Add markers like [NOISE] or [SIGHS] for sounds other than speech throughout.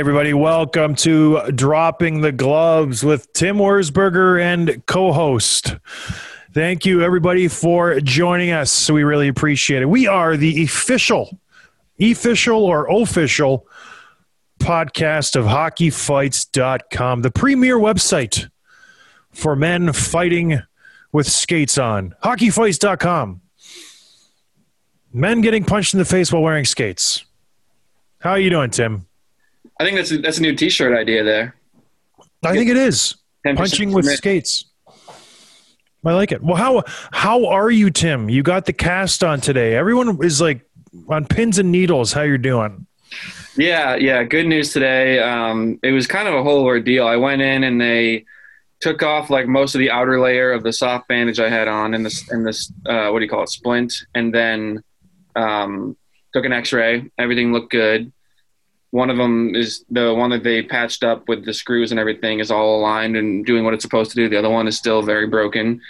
Everybody, welcome to Dropping the Gloves with Tim Worsberger and co host. Thank you, everybody, for joining us. We really appreciate it. We are the official, official or official podcast of hockeyfights.com, the premier website for men fighting with skates on. Hockeyfights.com. Men getting punched in the face while wearing skates. How are you doing, Tim? I think that's a, that's a new T-shirt idea there. I think it is 10% punching with skates. I like it. Well, how how are you, Tim? You got the cast on today. Everyone is like on pins and needles. How you're doing? Yeah, yeah. Good news today. Um, it was kind of a whole ordeal. I went in and they took off like most of the outer layer of the soft bandage I had on in this in this uh, what do you call it splint, and then um, took an X-ray. Everything looked good. One of them is the one that they patched up with the screws and everything is all aligned and doing what it's supposed to do. The other one is still very broken.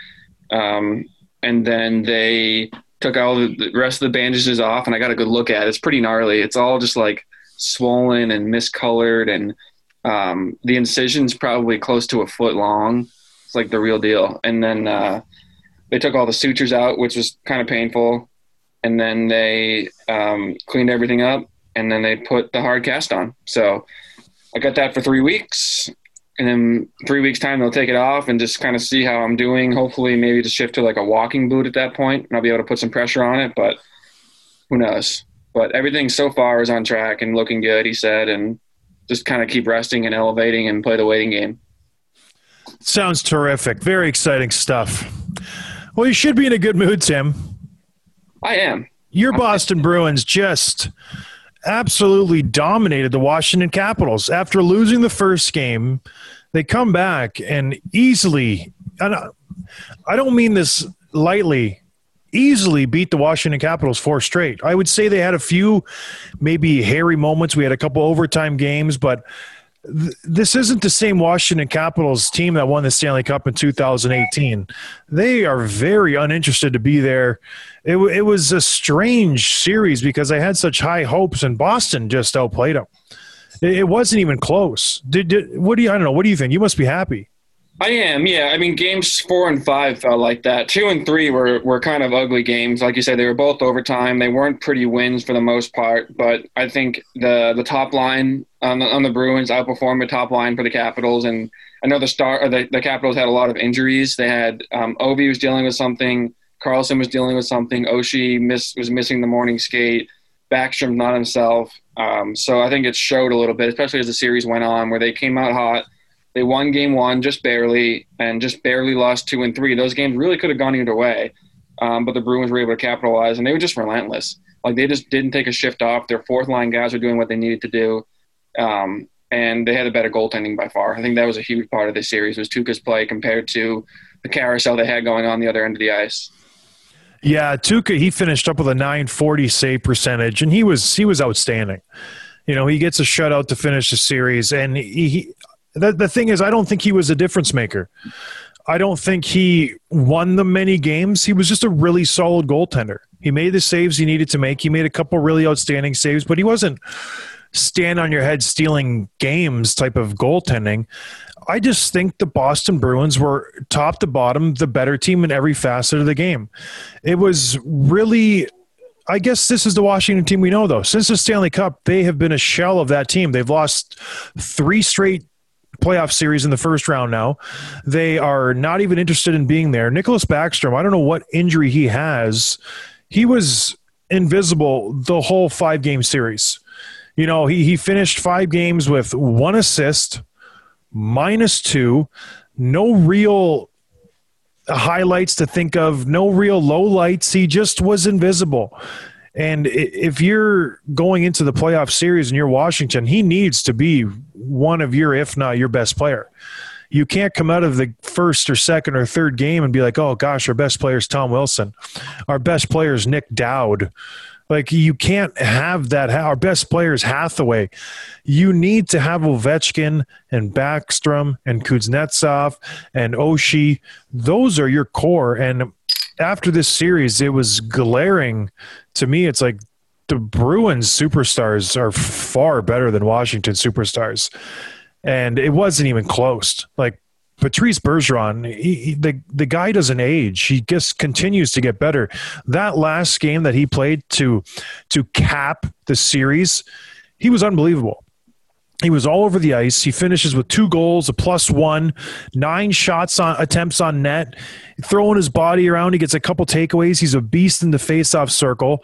Um, and then they took all the rest of the bandages off, and I got a good look at it. It's pretty gnarly. It's all just like swollen and miscolored, and um, the incision's probably close to a foot long. It's like the real deal. And then uh, they took all the sutures out, which was kind of painful. And then they um, cleaned everything up, and then they put the hard cast on. So I got that for three weeks. And then three weeks time, they'll take it off and just kind of see how I'm doing. Hopefully, maybe to shift to like a walking boot at that point, and I'll be able to put some pressure on it. But who knows? But everything so far is on track and looking good. He said, and just kind of keep resting and elevating and play the waiting game. Sounds terrific. Very exciting stuff. Well, you should be in a good mood, Tim. I am. Your Boston [LAUGHS] Bruins just absolutely dominated the Washington Capitals after losing the first game. They come back and easily, and I- don't mean this lightly, easily beat the Washington Capitals four straight. I would say they had a few maybe hairy moments. We had a couple overtime games, but this isn't the same Washington Capitals team that won the Stanley Cup in 2018. They are very uninterested to be there. It, w- it was a strange series because they had such high hopes, and Boston just outplayed them. It, it wasn't even close. Did, did what do you? I don't know. What do you think? You must be happy. I am, yeah. I mean, games four and five felt like that. Two and three were, were kind of ugly games. Like you said, they were both overtime. They weren't pretty wins for the most part, but I think the the top line on the, on the Bruins outperformed the top line for the Capitals. And I know the star the, the Capitals had a lot of injuries. They had um, Ovi was dealing with something. Carlson was dealing with something. Oshie miss, was missing the morning skate. Backstrom not himself. Um, so I think it showed a little bit, especially as the series went on, where they came out hot. They won game one just barely, and just barely lost two and three. Those games really could have gone either way, um, but the Bruins were able to capitalize, and they were just relentless. Like they just didn't take a shift off. Their fourth line guys were doing what they needed to do, um, and they had a better goaltending by far. I think that was a huge part of this series was Tuukka's play compared to the carousel they had going on the other end of the ice. Yeah, Tuca he finished up with a 940 save percentage, and he was he was outstanding. You know, he gets a shutout to finish the series, and he, he the, the thing is, I don't think he was a difference maker. I don't think he won the many games. He was just a really solid goaltender. He made the saves he needed to make. He made a couple really outstanding saves, but he wasn't stand on your head stealing games type of goaltending. I just think the Boston Bruins were top to bottom the better team in every facet of the game. It was really I guess this is the Washington team we know though. Since the Stanley Cup, they have been a shell of that team. They've lost 3 straight playoff series in the first round now. They are not even interested in being there. Nicklas Backstrom, I don't know what injury he has. He was invisible the whole 5 game series. You know, he he finished 5 games with one assist, minus 2, no real highlights to think of, no real low lights. He just was invisible. And if you're going into the playoff series and you're Washington, he needs to be one of your, if not your best player. You can't come out of the first or second or third game and be like, oh gosh, our best player is Tom Wilson. Our best player is Nic Dowd. Like you can't have that. Our best player is Hathaway. You need to have Ovechkin and Backstrom and Kuznetsov and Oshie. Those are your core. And after this series, it was glaring to me. It's like the Bruins superstars are far better than Washington superstars. And it wasn't even close. Like Patrice Bergeron, he, he, the the guy doesn't age. He just continues to get better. That last game that he played to to cap the series, he was unbelievable. He was all over the ice. He finishes with two goals, a plus one, nine shots on attempts on net, throwing his body around. He gets a couple takeaways. He's a beast in the faceoff circle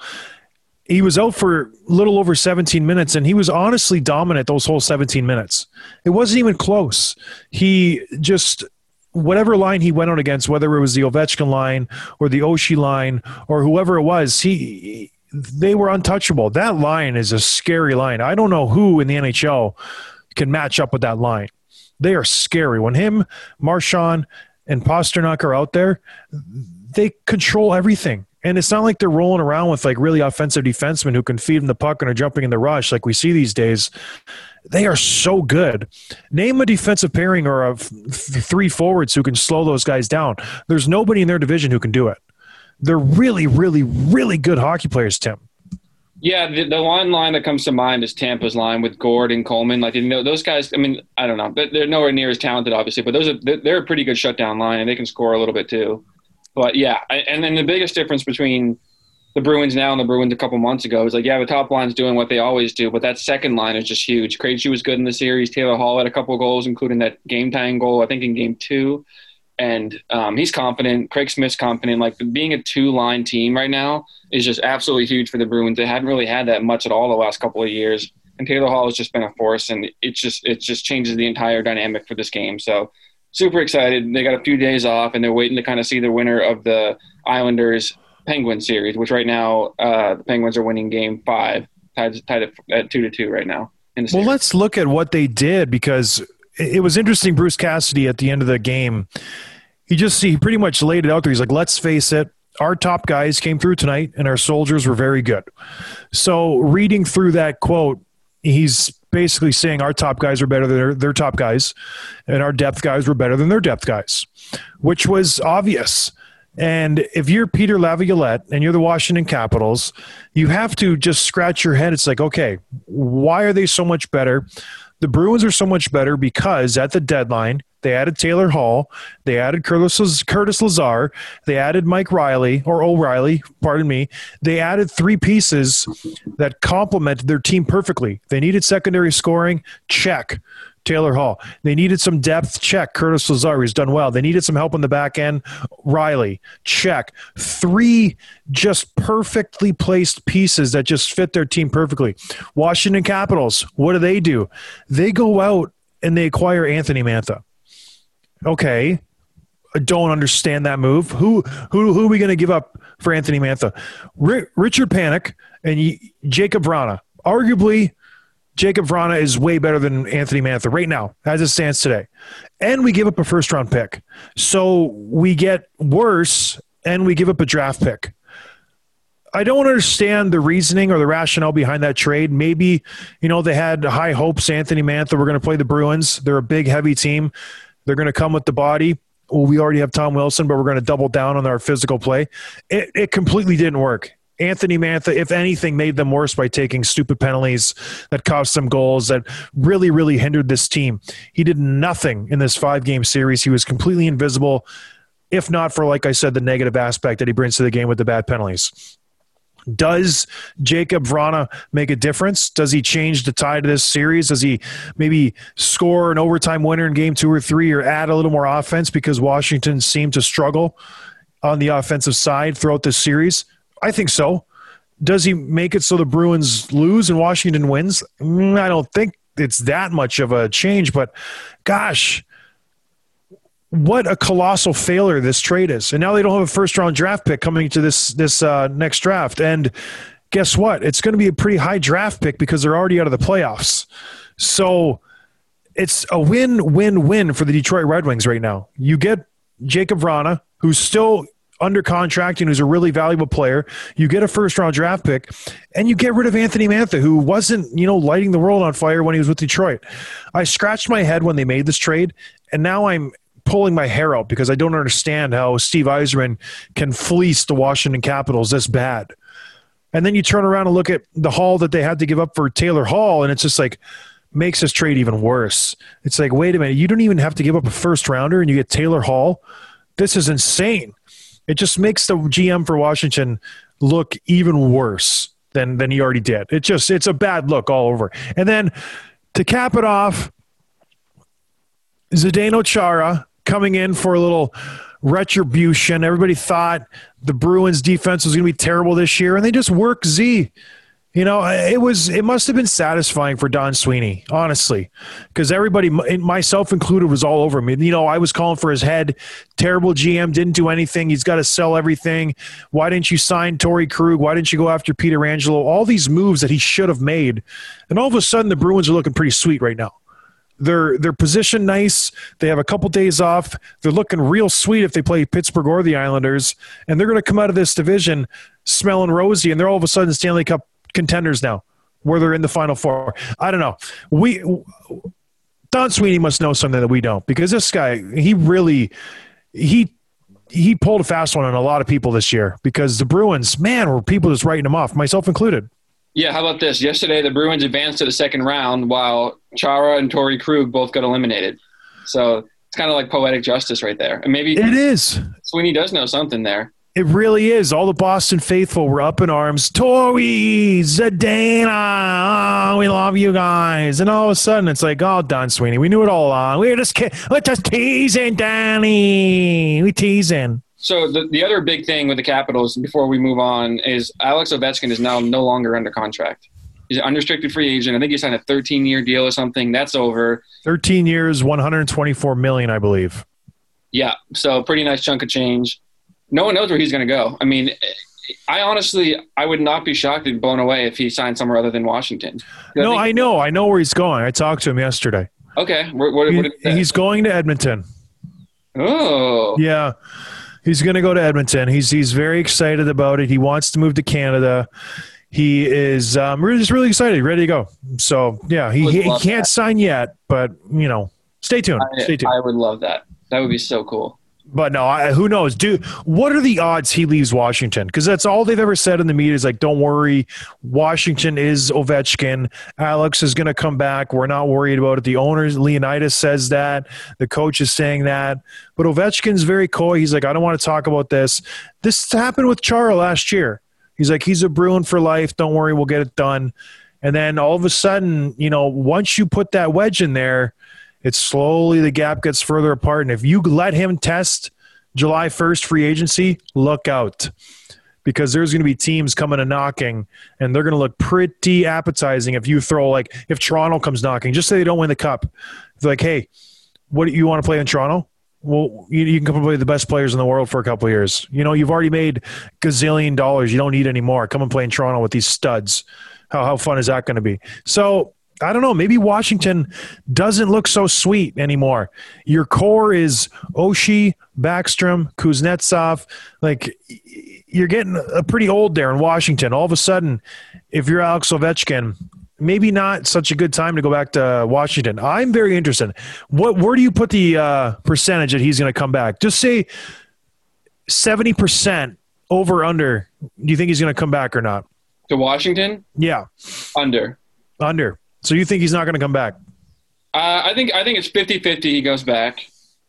he was out for a little over 17 minutes and he was honestly dominant those whole 17 minutes. It wasn't even close. He just whatever line he went out against, whether it was the Ovechkin line or the Oshie line or whoever it was, he they were untouchable. That line is a scary line. I don't know who in the NHL can match up with that line. They are scary. When him, Marchand, and Pastrnak are out there, they control everything. And it's not like they're rolling around with like really offensive defensemen who can feed them the puck and are jumping in the rush like we see these days. They are so good. Name a defensive pairing or a three forwards who can slow those guys down. There's nobody in their division who can do it. They're really, really, really good hockey players, Tim. Yeah, the, the one line that comes to mind is Tampa's line with Gourde and Coleman. Like, you know, those guys, I mean, I don't know. They're nowhere near as talented, obviously, but those are, they're a pretty good shutdown line and they can score a little bit too. But yeah, and then the biggest difference between the Bruins now and the Bruins a couple months ago is like, yeah, the top line's doing what they always do, but that second line is just huge. Krejci was good in the series. Taylor Hall had a couple goals, including that game tying goal, I think in game two. And um, he's confident. Craig Smith's confident. Like being a two line team right now is just absolutely huge for the Bruins. They hadn't really had that much at all the last couple of years. And Taylor Hall has just been a force, and it just it just changes the entire dynamic for this game. So super excited. They got a few days off, and they're waiting to kind of see the winner of the Islanders Penguin series, which right now uh, the Penguins are winning Game Five, tied tied at two to two right now. well, let's look at what they did because it was interesting. Bruce Cassidy at the end of the game, he just he pretty much laid it out there. He's like, "Let's face it." Our top guys came through tonight, and our soldiers were very good. So, reading through that quote, he's basically saying our top guys are better than their, their top guys, and our depth guys were better than their depth guys, which was obvious. And if you're Peter Laviolette and you're the Washington Capitals, you have to just scratch your head. It's like, okay, why are they so much better? The Bruins are so much better because at the deadline, they added Taylor Hall. They added Curtis, Curtis Lazar. They added Mike Reilly or O'Reilly, pardon me. They added three pieces that complemented their team perfectly. They needed secondary scoring. Check. Taylor Hall. They needed some depth. Check. Curtis Lazar. He's done well. They needed some help on the back end. Reilly. Check. Three just perfectly placed pieces that just fit their team perfectly. Washington Capitals. What do they do? They go out and they acquire Anthony Mantha. Okay. I don't understand that move. Who who who are we going to give up for Anthony Mantha? R- Richard Panik and Jakub Vrana. Arguably, Jakub Vrana is way better than Anthony Mantha right now, as it stands today. And we give up a first round pick. So we get worse and we give up a draft pick. I don't understand the reasoning or the rationale behind that trade. Maybe, you know, they had high hopes Anthony Mantha were going to play the Bruins. They're a big, heavy team. They're going to come with the body. Well, we already have Tom Wilson, but we're going to double down on our physical play. It, it completely didn't work. Anthony Mantha, if anything, made them worse by taking stupid penalties that cost them goals that really, really hindered this team. He did nothing in this five game series. He was completely invisible, if not for, like I said, the negative aspect that he brings to the game with the bad penalties. Does Jakub Vrana make a difference? Does he change the tide of this series? Does he maybe score an overtime winner in game two or three or add a little more offense because Washington seemed to struggle on the offensive side throughout this series? I think so. Does he make it so the Bruins lose and Washington wins? Mm, I don't think it's that much of a change, but gosh, what a colossal failure this trade is. And now they don't have a first round draft pick coming to this this uh, next draft. And guess what? It's going to be a pretty high draft pick because they're already out of the playoffs. So it's a win win win for the Detroit Red Wings right now. You get Jakub Vrana, who's still under contract and who's a really valuable player. You get a first round draft pick, and you get rid of Anthony Mantha, who wasn't, you know, lighting the world on fire when he was with Detroit. I scratched my head when they made this trade, and now I'm pulling my hair out because I don't understand how Steve Yzerman can fleece the Washington Capitals this bad. And then you turn around and look at the haul that they had to give up for Taylor Hall, and it's just like makes this trade even worse. It's like, wait a minute, you don't even have to give up a first rounder and you get Taylor Hall. This is insane. It just makes the GM for Washington look even worse than than he already did. It just it's a bad look all over. And then to cap it off, Zdeno Chara coming in for a little retribution. Everybody thought the Bruins defense was going to be terrible this year, and they just work Z. You know, it was it must have been satisfying for Don Sweeney, honestly, because everybody, myself included, was all over me. You know, I was calling for his head. Terrible GM, didn't do anything. He's got to sell everything. Why didn't you sign Torey Krug? Why didn't you go after Pietrangelo? All these moves that he should have made, and all of a sudden the Bruins are looking pretty sweet right now. They're they're positioned nice. They have a couple days off. They're looking real sweet if they play Pittsburgh or the Islanders, and they're going to come out of this division smelling rosy. And they're all of a sudden Stanley Cup contenders now, where they're in the Final Four. I don't know. We Don Sweeney must know something that we don't because this guy he really he he pulled a fast one on a lot of people this year because the Bruins, man, were people just writing them off, myself included. Yeah, how about this? Yesterday, the Bruins advanced to the second round while Chara and Torey Krug both got eliminated. So it's kind of like poetic justice right there. And maybe it is. Sweeney does know something there. It really is. All the Boston faithful were up in arms. Tori, Zdeno, oh, ah, we love you guys. And all of a sudden, it's like, oh, Don Sweeney, we knew it all along. We are just, we're just teasing, Danny. We teasing. So the, the other big thing with the Capitals before we move on is Alex Ovechkin is now no longer under contract. He's an unrestricted free agent. I think he signed a 13 year deal or something. That's over. 13 years, 124 million, I believe. Yeah, so pretty nice chunk of change. No one knows where he's going to go. I mean, I honestly, I would not be shocked and blown away if he signed somewhere other than Washington. No, I, I know. I know where he's going. I talked to him yesterday. Okay, what, what, he, what he's going to Edmonton. Oh, yeah. He's going to go to Edmonton. He's he's very excited about it. He wants to move to Canada. He is um, really just really excited, ready to go. So yeah, he, he, he can't that. sign yet, but you know, stay tuned. I, stay tuned. I would love that. That would be so cool. But no, I, who knows? Dude, what are the odds he leaves Washington? Because that's all they've ever said in the media is like, don't worry, Washington is Ovechkin. Alex is going to come back. We're not worried about it. The owner, Leonsis, says that. The coach is saying that. But Ovechkin's very coy. He's like, I don't want to talk about this. This happened with Chara last year. He's like, he's a Bruin for life. Don't worry, we'll get it done. And then all of a sudden, you know, once you put that wedge in there, it's slowly the gap gets further apart. And if you let him test July 1st free agency, look out because there's going to be teams coming and knocking and they're going to look pretty appetizing if you throw like if Toronto comes knocking, just say they don't win the cup. They're like, hey, what do you want to play in Toronto? Well, you, you can come and play the best players in the world for a couple years. You know, you've already made gazillion dollars. You don't need any more. Come and play in Toronto with these studs. How, how fun is that going to be? So I don't know. Maybe Washington doesn't look so sweet anymore. Your core is Oshie, Backstrom, Kuznetsov. Like you're getting a pretty old there in Washington. All of a sudden, if you're Alex Ovechkin, maybe not such a good time to go back to Washington. I'm very interested. What where do you put the uh, percentage that he's going to come back? Just say seventy percent Over under. Do you think he's going to come back or not? To Washington, Yeah, under. under. So you think he's not going to come back? Uh, I think I think it's 50-50 he goes back.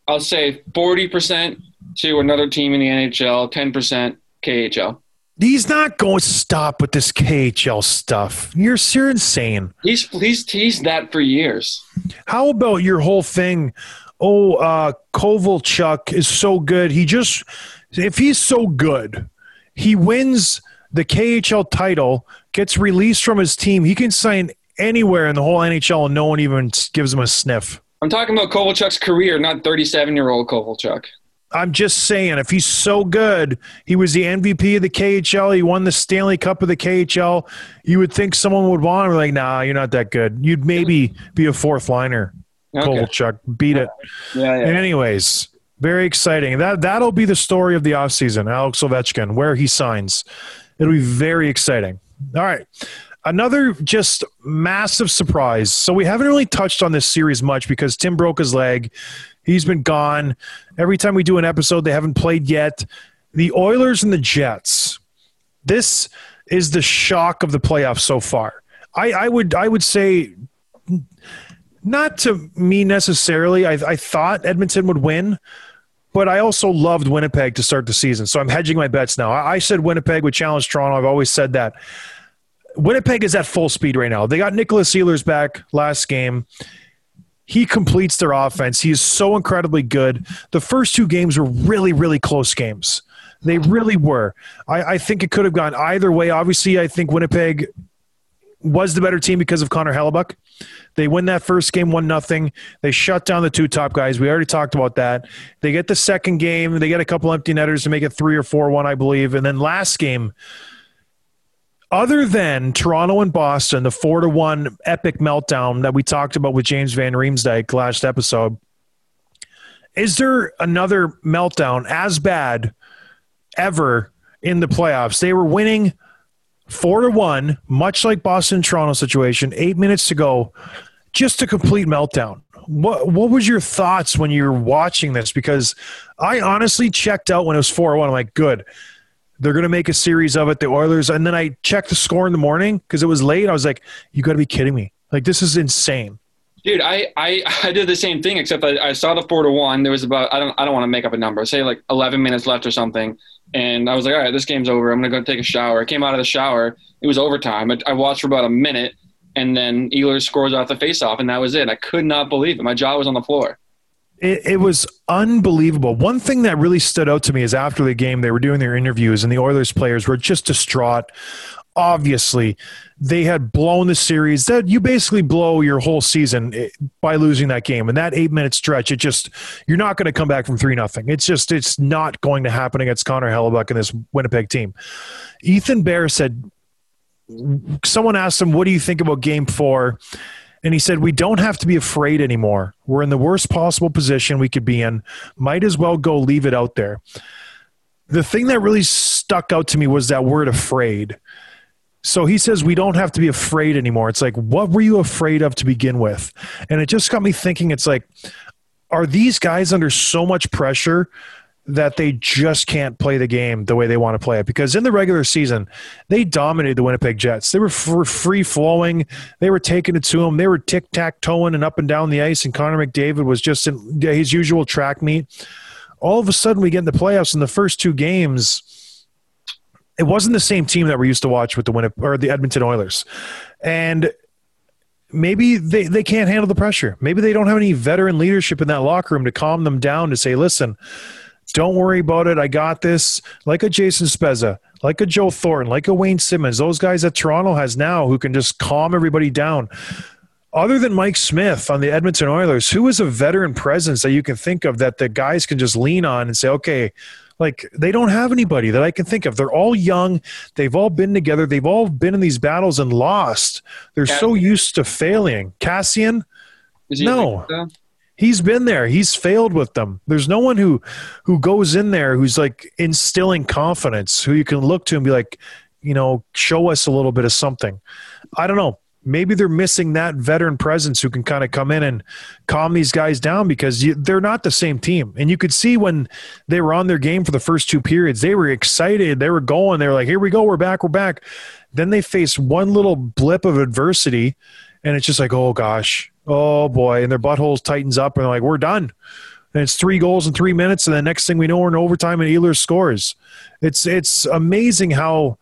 I'll say 40% to another team in the NHL, 10% KHL. He's not going to stop with this KHL stuff. You're, you're insane. He's he's teased that for years. How about your whole thing? Oh, uh, Kovalchuk is so good. He just, if he's so good, he wins the KHL title, gets released from his team. He can sign anywhere in the whole NHL and no one even gives him a sniff. I'm talking about Kovalchuk's career, not 37-year-old Kovalchuk. I'm just saying, if he's so good, he was the MVP of the KHL. He won the Stanley Cup of the KHL. You would think someone would want him. Like, nah, you're not that good. You'd maybe be a fourth liner. Okay. Kovalchuk beat it. Yeah, yeah. Anyways, very exciting. That that'll be the story of the offseason, Alex Ovechkin, where he signs. It'll be very exciting. All right. Another just massive surprise. So we haven't really touched on this series much because Tim broke his leg. He's been gone. Every time we do an episode, they haven't played yet. The Oilers and the Jets. This is the shock of the playoffs so far. I, I would I would say not to me necessarily. I, I thought Edmonton would win, but I also loved Winnipeg to start the season. So I'm hedging my bets now. I, I said Winnipeg would challenge Toronto. I've always said that. Winnipeg is at full speed right now. They got Nicholas Ehlers back last game. He completes their offense. He is so incredibly good. The first two games were really, really close games. They really were. I, I think it could have gone either way. Obviously, I think Winnipeg was the better team because of Connor Hellebuyck. They win that first game one nothing. They shut down the two top guys. We already talked about that. They get the second game. They get a couple empty netters to make it three or four one, I believe. And then last game, other than Toronto and Boston, the four to one epic meltdown that we talked about with James Van Riemsdyk last episode, is there another meltdown as bad ever in the playoffs? They were winning four to one, much like Boston Toronto situation, eight minutes to go, just a complete meltdown. What what was your thoughts when you were watching this? Because I honestly checked out when it was four one. I'm like, good. They're going to make a series of it, the Oilers. And then I checked the score in the morning because it was late. I was like, you got to be kidding me. Like, this is insane. Dude, I, I, I did the same thing except I, I saw the four to one. There was about I don't I don't want to make up a number. Say like eleven minutes left or something. And I was like, all right, this game's over. I'm gonna go take a shower. I came out of the shower. It was overtime. I, I watched for about a minute, and then Ehlers scores off the faceoff, and that was it. I could not believe it. My jaw was on the floor. It, it was unbelievable. One thing that really stood out to me is after the game, they were doing their interviews, and the Oilers players were just distraught. Obviously, they had blown the series. That you basically blow your whole season eh, by losing that game. And that eight minute stretch, it just you're not going to come back from three nothing. It's just it's not going to happen against Connor Hellebuyck and this Winnipeg team. Ethan Bear said someone asked him, "What do you think about Game Four? And he said, We don't have to be afraid anymore. We're in the worst possible position we could be in. Might as well go leave it out there. The thing that really stuck out to me was that word afraid. So he says, We don't have to be afraid anymore. It's like, what were you afraid of to begin with? And it just got me thinking, it's like, are these guys under so much pressure that they just can't play the game the way they want to play it because in the regular season they dominated the Winnipeg Jets. They were free flowing. They were taking it to them. They were tic tac toeing and up and down the ice. And Connor McDavid was just in his usual track meet. All of a sudden, we get in the playoffs in the first two games. It wasn't the same team that we're used to watch with the Winnipeg or the Edmonton Oilers, and maybe they, they can't handle the pressure. Maybe they don't have any veteran leadership in that locker room to calm them down to say, listen, don't worry about it. I got this. Like a Jason Spezza, like a Joe Thornton, like a Wayne Simmonds, those guys that Toronto has now who can just calm everybody down. Other than Mike Smith on the Edmonton Oilers, who is a veteran presence that you can think of that the guys can just lean on and say, okay, like they don't have anybody that I can think of. They're all young. They've all been together. They've all been in these battles and lost. They're so used to failing. Kassian, Is he No. He's been there he's failed with them there's no one who who goes in there who's like instilling confidence who you can look to and be like you know show us a little bit of something i don't know maybe they're missing that veteran presence who can kind of come in and calm these guys down because you, they're not the same team. And you could see when they were on their game for the first two periods, they were excited. They were going. They were like, "Here we go. We're back. We're back." Then they face one little blip of adversity, and it's just like, "Oh gosh, oh boy," and their buttholes tightens up, and they're like, "We're done." And it's three goals in three minutes, and the next thing we know, we're in overtime, and Ehlers scores. It's it's amazing how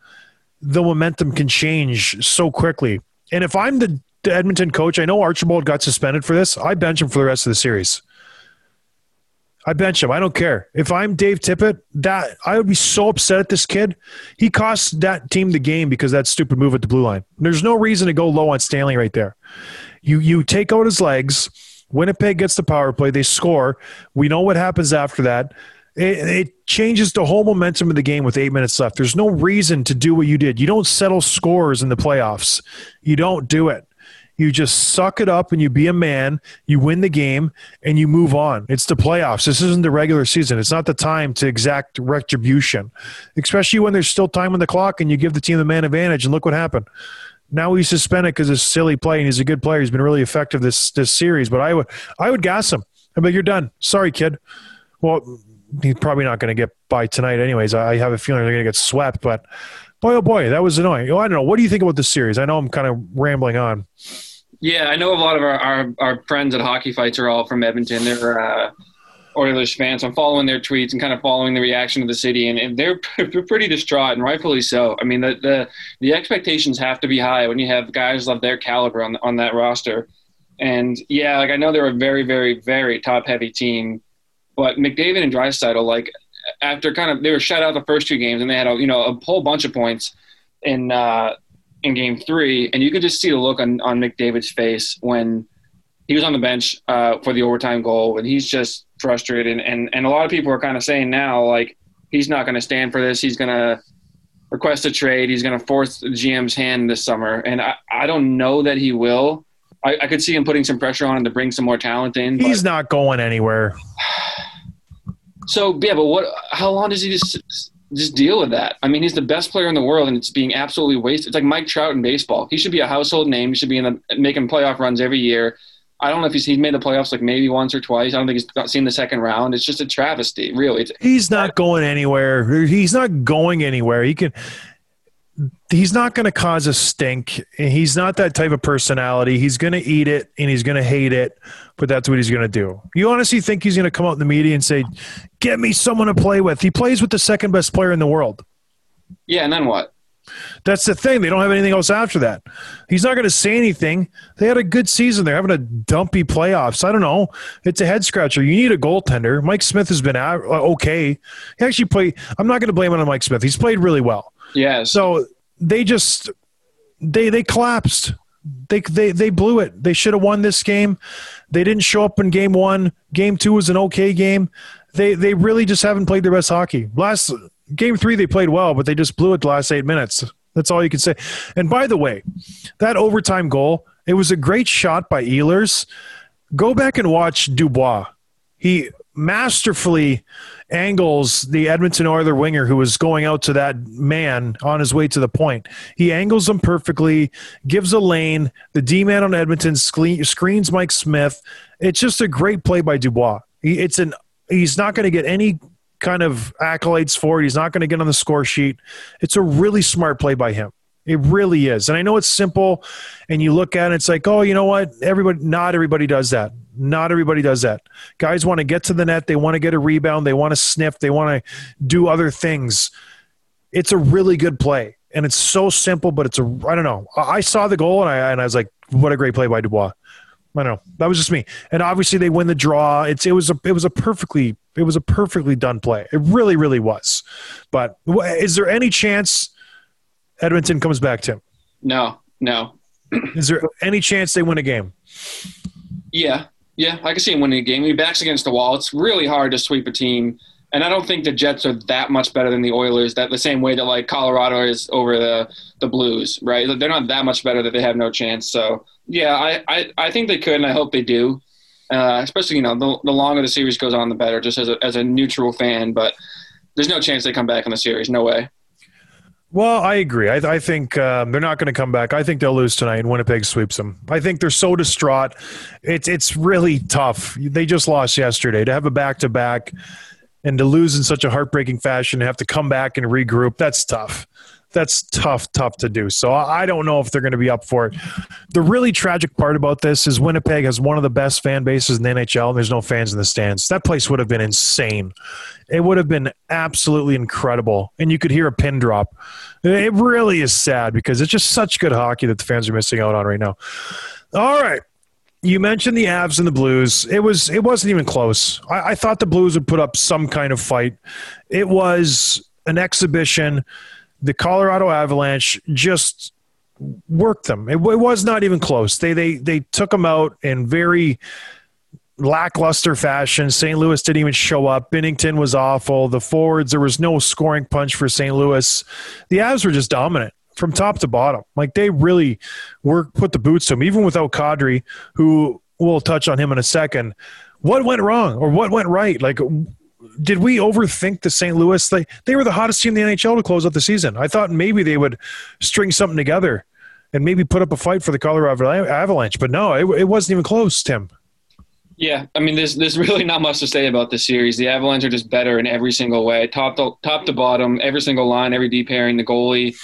the momentum can change so quickly. And if I'm the, the Edmonton coach, I know Archibald got suspended for this. I bench him for the rest of the series. I bench him. I don't care. If I'm Dave Tippett, that I would be so upset at this kid. He costs that team the game because that stupid move at the blue line. There's no reason to go low on Stanley right there. You you take out his legs. Winnipeg gets the power play. They score. We know what happens after that. It, it, changes the whole momentum of the game with eight minutes left. There's no reason to do what you did. You don't settle scores in the playoffs. You don't do it. You just suck it up and you be a man. You win the game and you move on. It's the playoffs. This isn't the regular season. It's not the time to exact retribution, especially when there's still time on the clock and you give the team the man advantage. And look what happened. Now he's suspended because of silly play, and he's a good player. He's been really effective this this series. But I would I would gas him. I'm like, you're done. Sorry, kid. Well, he's probably not going to get by tonight, anyways. I have a feeling they're going to get swept. But boy, oh boy, that was annoying. Oh, I don't know. What do you think about this series? I know I'm kind of rambling on. Yeah, I know a lot of our, our, our friends at Hockey Fights are all from Edmonton. They're uh, Oilers fans. I'm following their tweets and kind of following the reaction of the city, and, and they're, [LAUGHS] pretty distraught, and rightfully so. I mean, the, the the expectations have to be high when you have guys of their caliber on on that roster. And yeah, like I know they're a very, very, very top heavy team, but McDavid and Draisaitl, like after kind of they were shut out the first two games, and they had a you know a whole bunch of points in uh, in game three, and you could just see the look on on McDavid's face when he was on the bench uh, for the overtime goal, and he's just frustrated. And, and a lot of people are kind of saying now like he's not going to stand for this. He's going to request a trade. He's going to force the GM's hand this summer, and I, I don't know that he will. I, I could see him putting some pressure on him to bring some more talent in. He's not going anywhere. [SIGHS] [SIGHS] [SIGHS] So yeah, but what? How long does he just just deal with that? I mean, he's the best player in the world, and it's being absolutely wasted. It's like Mike Trout in baseball. He should be a household name. He should be in the making playoff runs every year. I don't know if he's he's made the playoffs like maybe once or twice. I don't think he's seen the second round. It's just a travesty, really. It's, He's not going anywhere. He's not going anywhere. He can. He's not going to cause a stink. He's not that type of personality. He's going to eat it and he's going to hate it, but that's what he's going to do. You honestly think he's going to come out in the media and say, "Get me someone to play with"? He plays with the second best player in the world. yeah, and then what? That's the thing. They don't have anything else after that. He's not going to say anything. They had a good season. They're having a dumpy playoffs. I don't know. It's a head scratcher. You need a goaltender. Mike Smith has been okay. He actually played. I'm not going to blame it on Mike Smith. He's played really well. Yeah. So they just they they collapsed. They they they blew it. They should have won this game. They didn't show up in game one. Game two was an okay game. They they really just haven't played their best hockey. Last game three they played well, but they just blew it the last eight minutes. That's all you can say. And by the way, that overtime goal, it was a great shot by Ehlers. Go back and watch Dubois. He masterfully angles the Edmonton Oiler winger who was going out to that man on his way to the point. He angles him perfectly, gives a lane. The D man on Edmonton screens Mike Smith. It's just a great play by Dubois. It's an he's not going to get any kind of accolades for it. He's not going to get on the score sheet. It's a really smart play by him. It really is. And I know it's simple and you look at it, it's like, oh, you know what? Everybody, not everybody does that. Not everybody does that. Guys want to get to the net. They want to get a rebound. They want to sniff. They want to do other things. It's a really good play. And it's so simple, but it's a, I don't know. I saw the goal and I, and I was like, what a great play by Dubois. I don't know. That was just me. And obviously they win the draw. It's, it was a, it was a perfectly, it was a perfectly done play. It really, really was. But is there any chance Edmonton comes back, Tim? no, no. Is there any chance they win a game? Yeah, yeah, I can see him winning a game. He backs against the wall. It's really hard to sweep a team, and I don't think the Jets are that much better than the Oilers. That the same way that like Colorado is over the the Blues, right? They're not that much better that they have no chance. So yeah, I I, I think they could, and I hope they do. Uh, especially you know the, the longer the series goes on, the better. Just as a as a neutral fan, but there's no chance they come back in the series. No way. Well, I agree. I, I think um, they're not going to come back. I think they'll lose tonight, and Winnipeg sweeps them. I think they're so distraught. It's it's really tough. They just lost yesterday to have a back to back, and to lose in such a heartbreaking fashion, and have to come back and regroup. That's tough. That's tough, tough to do. So I don't know if they're going to be up for it. The really tragic part about this is Winnipeg has one of the best fan bases in the NHL, and there's no fans in the stands. That place would have been insane. It would have been absolutely incredible, and you could hear a pin drop. It really is sad because it's just such good hockey that the fans are missing out on right now. All right. You mentioned the Avs and the Blues. It was it wasn't even close. I, I thought the Blues would put up some kind of fight. It was an exhibition. The Colorado Avalanche just worked them. It, it was not even close. They they they took them out in very lackluster fashion. St. Louis didn't even show up. Binnington was awful. The forwards, there was no scoring punch for St. Louis. The Avs were just dominant from top to bottom. Like they really were put the boots to them, even without Kadri, who we'll touch on him in a second. What went wrong or what went right? Like, did we overthink the St. Louis? They they were the hottest team in the NHL to close out the season. I thought maybe they would string something together and maybe put up a fight for the Colorado Avalanche, but no, it, it wasn't even close, Tim. Yeah, I mean, there's there's really not much to say about this series. The Avalanche are just better in every single way, top to top to bottom, every single line, every D pairing, the goalie.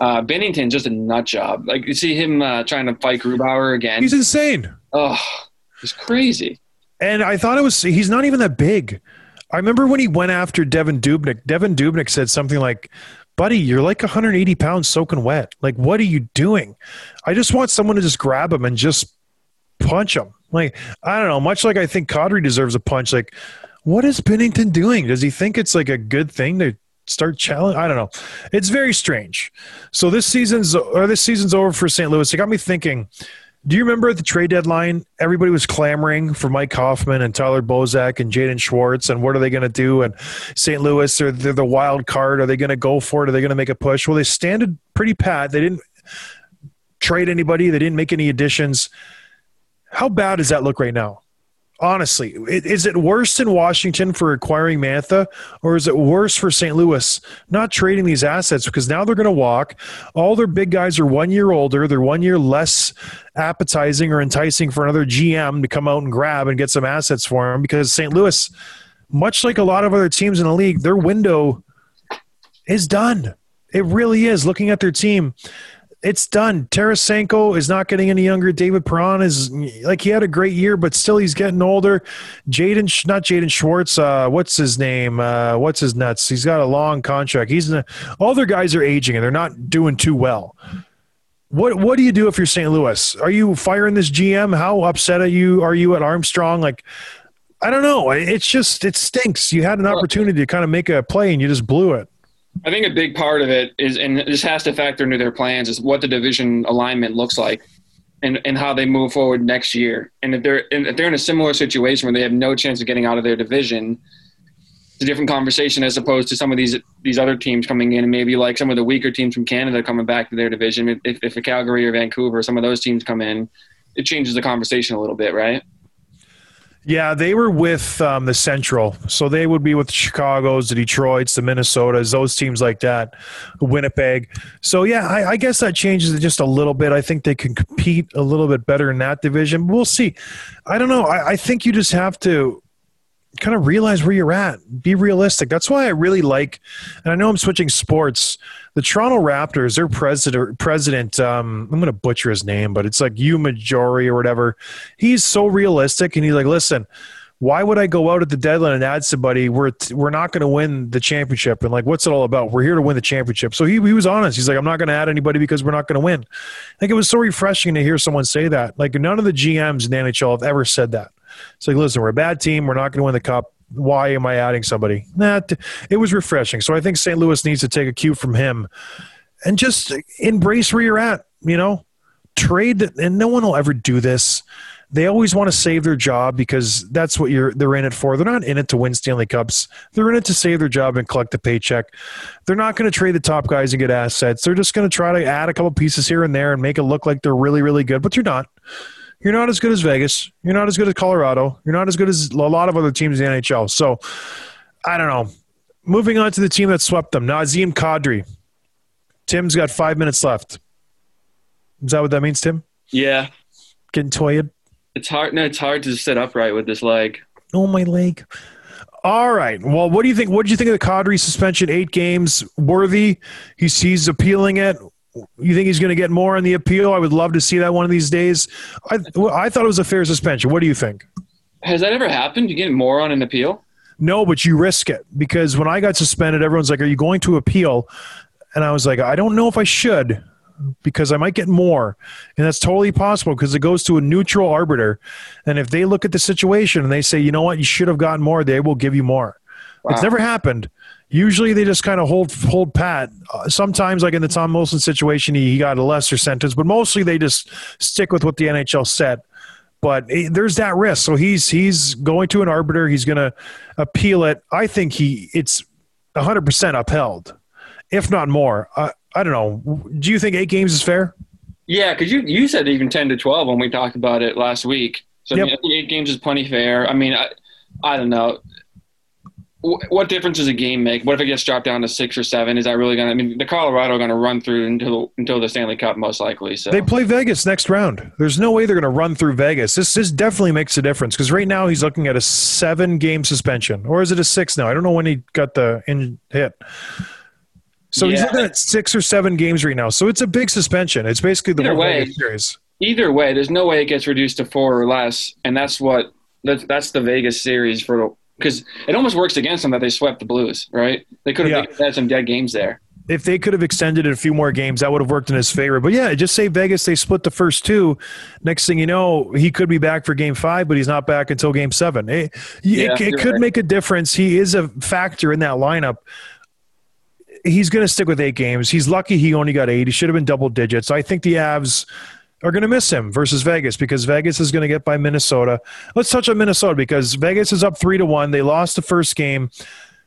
Uh, Binnington just a nut job. Like you see him uh, trying to fight Grubauer again. He's insane. oh, it's crazy. And I thought it was he's not even that big. I remember when he went after Devan Dubnyk. Devan Dubnyk said something like, "Buddy, you're like 180 pounds soaking wet. Like, what are you doing? I just want someone to just grab him and just punch him. Like, I don't know. Much like I think Kadri deserves a punch. Like, what is Binnington doing? Does he think it's like a good thing to start challenge? I don't know. It's very strange. So this season's or this season's over for St. Louis. It got me thinking. Do you remember at the trade deadline, everybody was clamoring for Mike Hoffman and Tyler Bozak and Jaden Schwartz and what are they going to do? And St. Louis, they're, they're the wild card. Are they going to go for it? Are they going to make a push? Well, they standed pretty pat. They didn't trade anybody. They didn't make any additions. How bad does that look right now? Honestly, is it worse in Washington for acquiring Mantha, or is it worse for St. Louis not trading these assets because now they're going to walk? All their big guys are one year older. They're one year less appetizing or enticing for another GM to come out and grab and get some assets for them because St. Louis, much like a lot of other teams in the league, their window is done. It really is. Looking at their team, it's done. Tarasenko is not getting any younger. David Perron is like he had a great year, but still he's getting older. Jaden, not Jaden Schwartz. Uh, what's his name? Uh, what's his nuts? He's got a long contract. He's in a, all their guys are aging and they're not doing too well. What what do you do if you're St. Louis? Are you firing this GM? How upset are you? Are you at Armstrong? Like, I don't know. It's just it stinks. You had an opportunity to kind of make a play and you just blew it. I think a big part of it is, and this has to factor into their plans, is what the division alignment looks like, and and how they move forward next year. And if they're and if they're in a similar situation where they have no chance of getting out of their division, it's a different conversation as opposed to some of these these other teams coming in and maybe like some of the weaker teams from Canada coming back to their division. If if a Calgary or Vancouver, some of those teams come in, it changes the conversation a little bit, right? Yeah, they were with um, the Central, so they would be with the Chicago's, the Detroit's, the Minnesotas, those teams like that, Winnipeg. So yeah, I, I guess that changes it just a little bit. I think they can compete a little bit better in that division. We'll see. I don't know. I, I think you just have to kind of realize where you're at. Be realistic. That's why I really like, and I know I'm switching sports. The Toronto Raptors, their president, president, um, I'm going to butcher his name, but it's like you Majori or whatever. He's so realistic, and he's like, listen. Why would I go out at the deadline and add somebody? We're we're not going to win the championship, and like, what's it all about? We're here to win the championship. So he he was honest. He's like, I'm not going to add anybody because we're not going to win. Like it was so refreshing to hear someone say that. Like none of the GMs in the NHL have ever said that. It's like, listen, we're a bad team. We're not going to win the cup. Why am I adding somebody? Nah, t- it was refreshing. So I think St. Louis needs to take a cue from him and just embrace where you're at. You know, trade, and no one will ever do this. They always want to save their job because that's what you're they're in it for. They're not in it to win Stanley Cups. They're in it to save their job and collect a paycheck. They're not going to trade the top guys and get assets. They're just going to try to add a couple pieces here and there and make it look like they're really, really good, but you're not. You're not as good as Vegas. You're not as good as Colorado. You're not as good as a lot of other teams in the NHL. So I don't know. Moving on to the team that swept them, Nazem Kadri. Tim's got five minutes left. Is that what that means, Tim? Yeah, Getting toyed? it's hard. No, it's hard to sit upright with this leg. Oh, my leg. All right. Well, what do you think? What did you think of the Kadri suspension? Eight games worthy. He's he's appealing it. You think he's going to get more on the appeal? I would love to see that one of these days. I I thought it was a fair suspension. What do you think? Has that ever happened? You get more on an appeal? No, but you risk it because when I got suspended, everyone's like, "Are you going to appeal?" And I was like, "I don't know if I should." Because I might get more, and that's totally possible because it goes to a neutral arbiter, and if they look at the situation and they say, you know what, you should have gotten more, they will give you more. It's never happened. Usually they just kind of hold hold pat. Uh, sometimes, like in the Tom Wilson situation, he, he got a lesser sentence, but mostly they just stick with what the NHL said. But eh, there's that risk. So he's he's going to an arbiter. He's going to appeal it. I think he it's 100 percent upheld, if not more. I I don't know. Do you think eight games is fair? Yeah, because you you said even ten to twelve when we talked about it last week. So I, Yep. mean, I think eight games is plenty fair. I mean, I I don't know. Wh- What difference does a game make? What if it gets dropped down to six or seven? Is that really going to? I mean, the Colorado are going to run through until until the Stanley Cup most likely. So They play Vegas next round. There's no way they're going to run through Vegas. This this definitely makes a difference because right now he's looking at a seven game suspension, or is it a six now? I don't know when he got the in hit. So he's looking at six or seven games right now. So it's a big suspension. It's basically the way- series. either way, there's no way it gets reduced to four or less, and that's what that's that's the Vegas series for because it almost works against them that they swept the Blues, right? They could have Yeah. they could have had some dead games there. If they could have extended it a few more games, that would have worked in his favor. But yeah, just say Vegas, they split the first two. Next thing you know, he could be back for game five, but he's not back until game seven. It, Yeah, it, it could right. make a difference. He is a factor in that lineup. He's going to stick with eight games. He's lucky he only got eight. He should have been double digits. I think the Avs are going to miss him versus Vegas because Vegas is going to get by Minnesota. Let's touch on Minnesota because Vegas is up three to one. They lost the first game.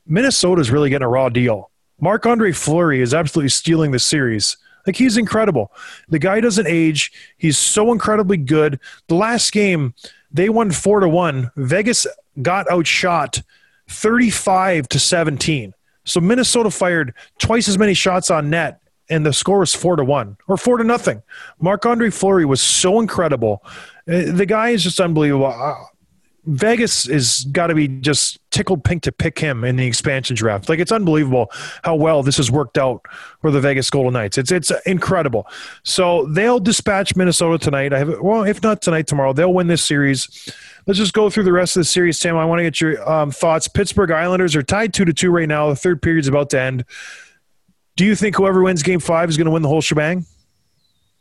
Minnesota's really getting a raw deal. Marc Andre Fleury is absolutely stealing the series. Like he's incredible. The guy doesn't age. He's so incredibly good. The last game, they won four to one. Vegas got outshot 35 to 17. So Minnesota fired twice as many shots on net, and the score was four to one or four to nothing. Marc Andre Fleury was so incredible. Uh, The guy is just unbelievable. Uh, Vegas is got to be just tickled pink to pick him in the expansion draft. Like it's unbelievable how well this has worked out for the Vegas Golden Knights. It's it's incredible. So they'll dispatch Minnesota tonight. I have well, if not tonight, tomorrow they'll win this series. Let's just go through the rest of the series, Tim. I want to get your um, thoughts. Pittsburgh Islanders are tied two to two right now. The third period's about to end. Do you think whoever wins Game Five is going to win the whole shebang?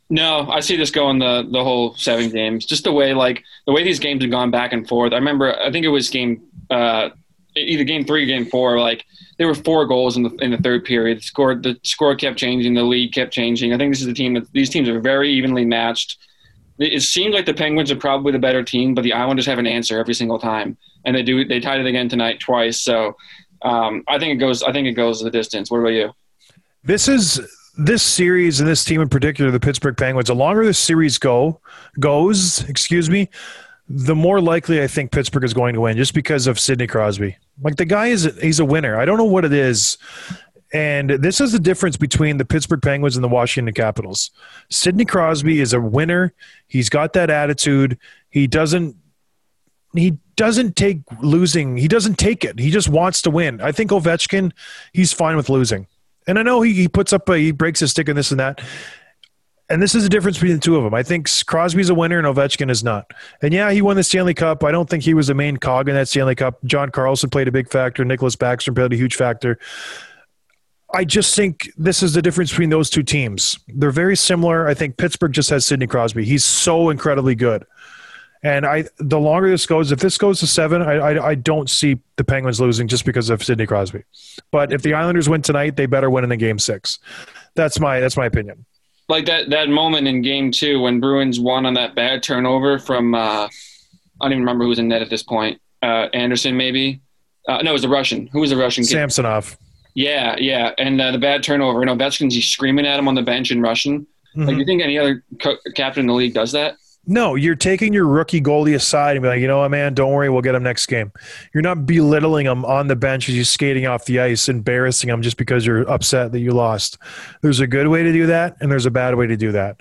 No, I see this going the the whole seven games. Just the way like the way these games have gone back and forth. I remember I think it was game uh, either game three or game four. Like there were four goals in the in the third period. The score the score kept changing. The lead kept changing. I think this is a team that these teams are very evenly matched. It seems like the Penguins are probably the better team, but the Islanders have an answer every single time, and they do. They tied it again tonight twice. So um, I think it goes. I think it goes the distance. What about you? This is this series and this team in particular, the Pittsburgh Penguins. The longer this series go goes, excuse me, the more likely I think Pittsburgh is going to win, just because of Sidney Crosby. Like the guy is, he's a winner. I don't know what it is. And this is the difference between the Pittsburgh Penguins and the Washington Capitals. Sidney Crosby is a winner. He's got that attitude. He doesn't he doesn't take losing. He doesn't take it. He just wants to win. I think Ovechkin, he's fine with losing. And I know he, he puts up a, he breaks his stick and this and that. And this is the difference between the two of them. I think Crosby's a winner and Ovechkin is not. And yeah, he won the Stanley Cup. I don't think he was the main cog in that Stanley Cup. John Carlson played a big factor. Nicklas Backstrom played a huge factor. I just think this is the difference between those two teams. They're very similar. I think Pittsburgh just has Sidney Crosby. He's so incredibly good. And I, the longer this goes, if this goes to seven, I, I, I don't see the Penguins losing just because of Sidney Crosby. But if the Islanders win tonight, they better win in the game six. That's my that's my opinion. like that that moment in game two when Bruins won on that bad turnover from uh, I don't even remember who was in net at this point. Uh, Anderson maybe. Uh, no, it was a Russian. Who was the Russian kid? Samsonov. Yeah, yeah, and uh, the bad turnover. You know, Ovechkin's he's screaming at him on the bench in Russian. Like, Mhm. do you think any other co- captain in the league does that? No, you're taking your rookie goalie aside and be like, you know what, man, don't worry, we'll get him next game. You're not belittling him on the bench as he's skating off the ice, embarrassing him just because you're upset that you lost. There's a good way to do that, and there's a bad way to do that.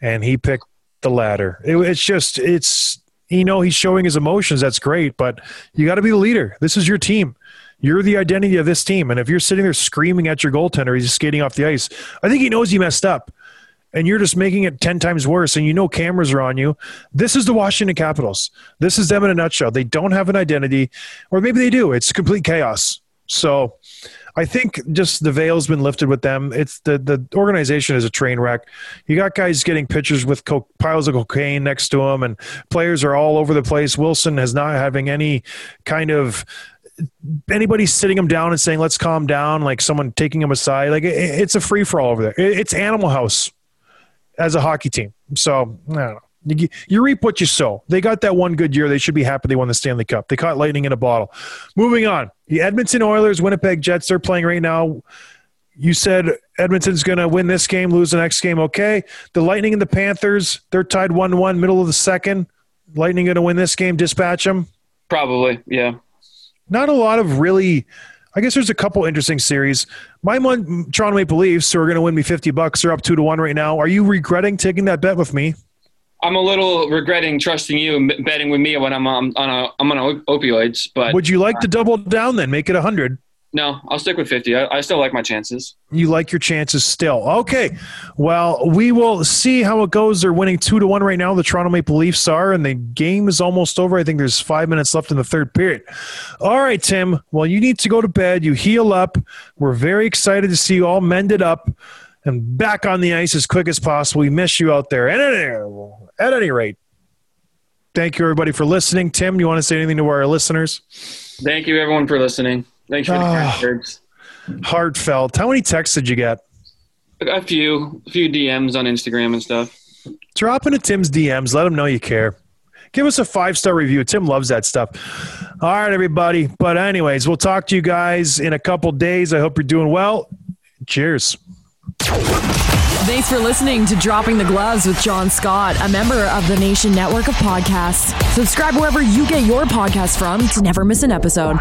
And he picked the latter. It, it's just, it's, you know, he's showing his emotions. That's great, but you got to be the leader. This is your team. You're the identity of this team. And if you're sitting there screaming at your goaltender, he's skating off the ice, I think he knows he messed up and you're just making it 10 times worse and you know cameras are on you this is the washington capitals. This is them in a nutshell. They don't have an identity or maybe they do. It's complete chaos. So i think just the veil's been lifted with them. It's the the organization is a train wreck. You got guys getting pictures with co- piles of cocaine next to them and players are all over the place. Wilson is not having any kind of anybody sitting him down and saying let's calm down like someone taking him aside. Like it, it's a free for all over there. It, it's animal house as a hockey team. So I don't know. You, you reap what you sow. They got that one good year. They should be happy they won the Stanley Cup. They caught lightning in a bottle. Moving on. The Edmonton Oilers, Winnipeg Jets, they're playing right now. You said Edmonton's going to win this game, lose the next game. Okay. The Lightning and the Panthers, they're tied 1 1, middle of the second. Lightning going to win this game, dispatch them? Probably, yeah. Not a lot of really I guess there's a couple interesting series. My one, Toronto Maple Leafs, who are going to win me 50 bucks. They're up two to one right now. Are you regretting taking that bet with me? I'm a little regretting trusting you and betting with me when I'm um, on a I'm on opioids. But would you like to double down then? Make it a hundred. No, I'll stick with 50. I, I, still like my chances. You like your chances still. Okay. Well, we will see how it goes. They're winning two to one right now. The Toronto Maple Leafs are, and the game is almost over. I think there's five minutes left in the third period. All right, Tim. Well, you need to go to bed. You heal up. We're very excited to see you all mended up and back on the ice as quick as possible. We miss you out there. And at any rate, thank you everybody for listening. Tim, do you want to say anything to our listeners? Thank you everyone for listening. Thanks for the kind ah. words. Heartfelt. How many texts did you get? A few, a few DMs on Instagram and stuff. Drop into Tim's DMs. Let him know you care. Give us a five star review. Tim loves that stuff. All right, everybody. But, anyways, we'll talk to you guys in a couple days. I hope you're doing well. Cheers. Thanks for listening to Dropping the Gloves with John Scott, a member of the Nation Network of Podcasts. Subscribe wherever you get your podcasts from to never miss an episode.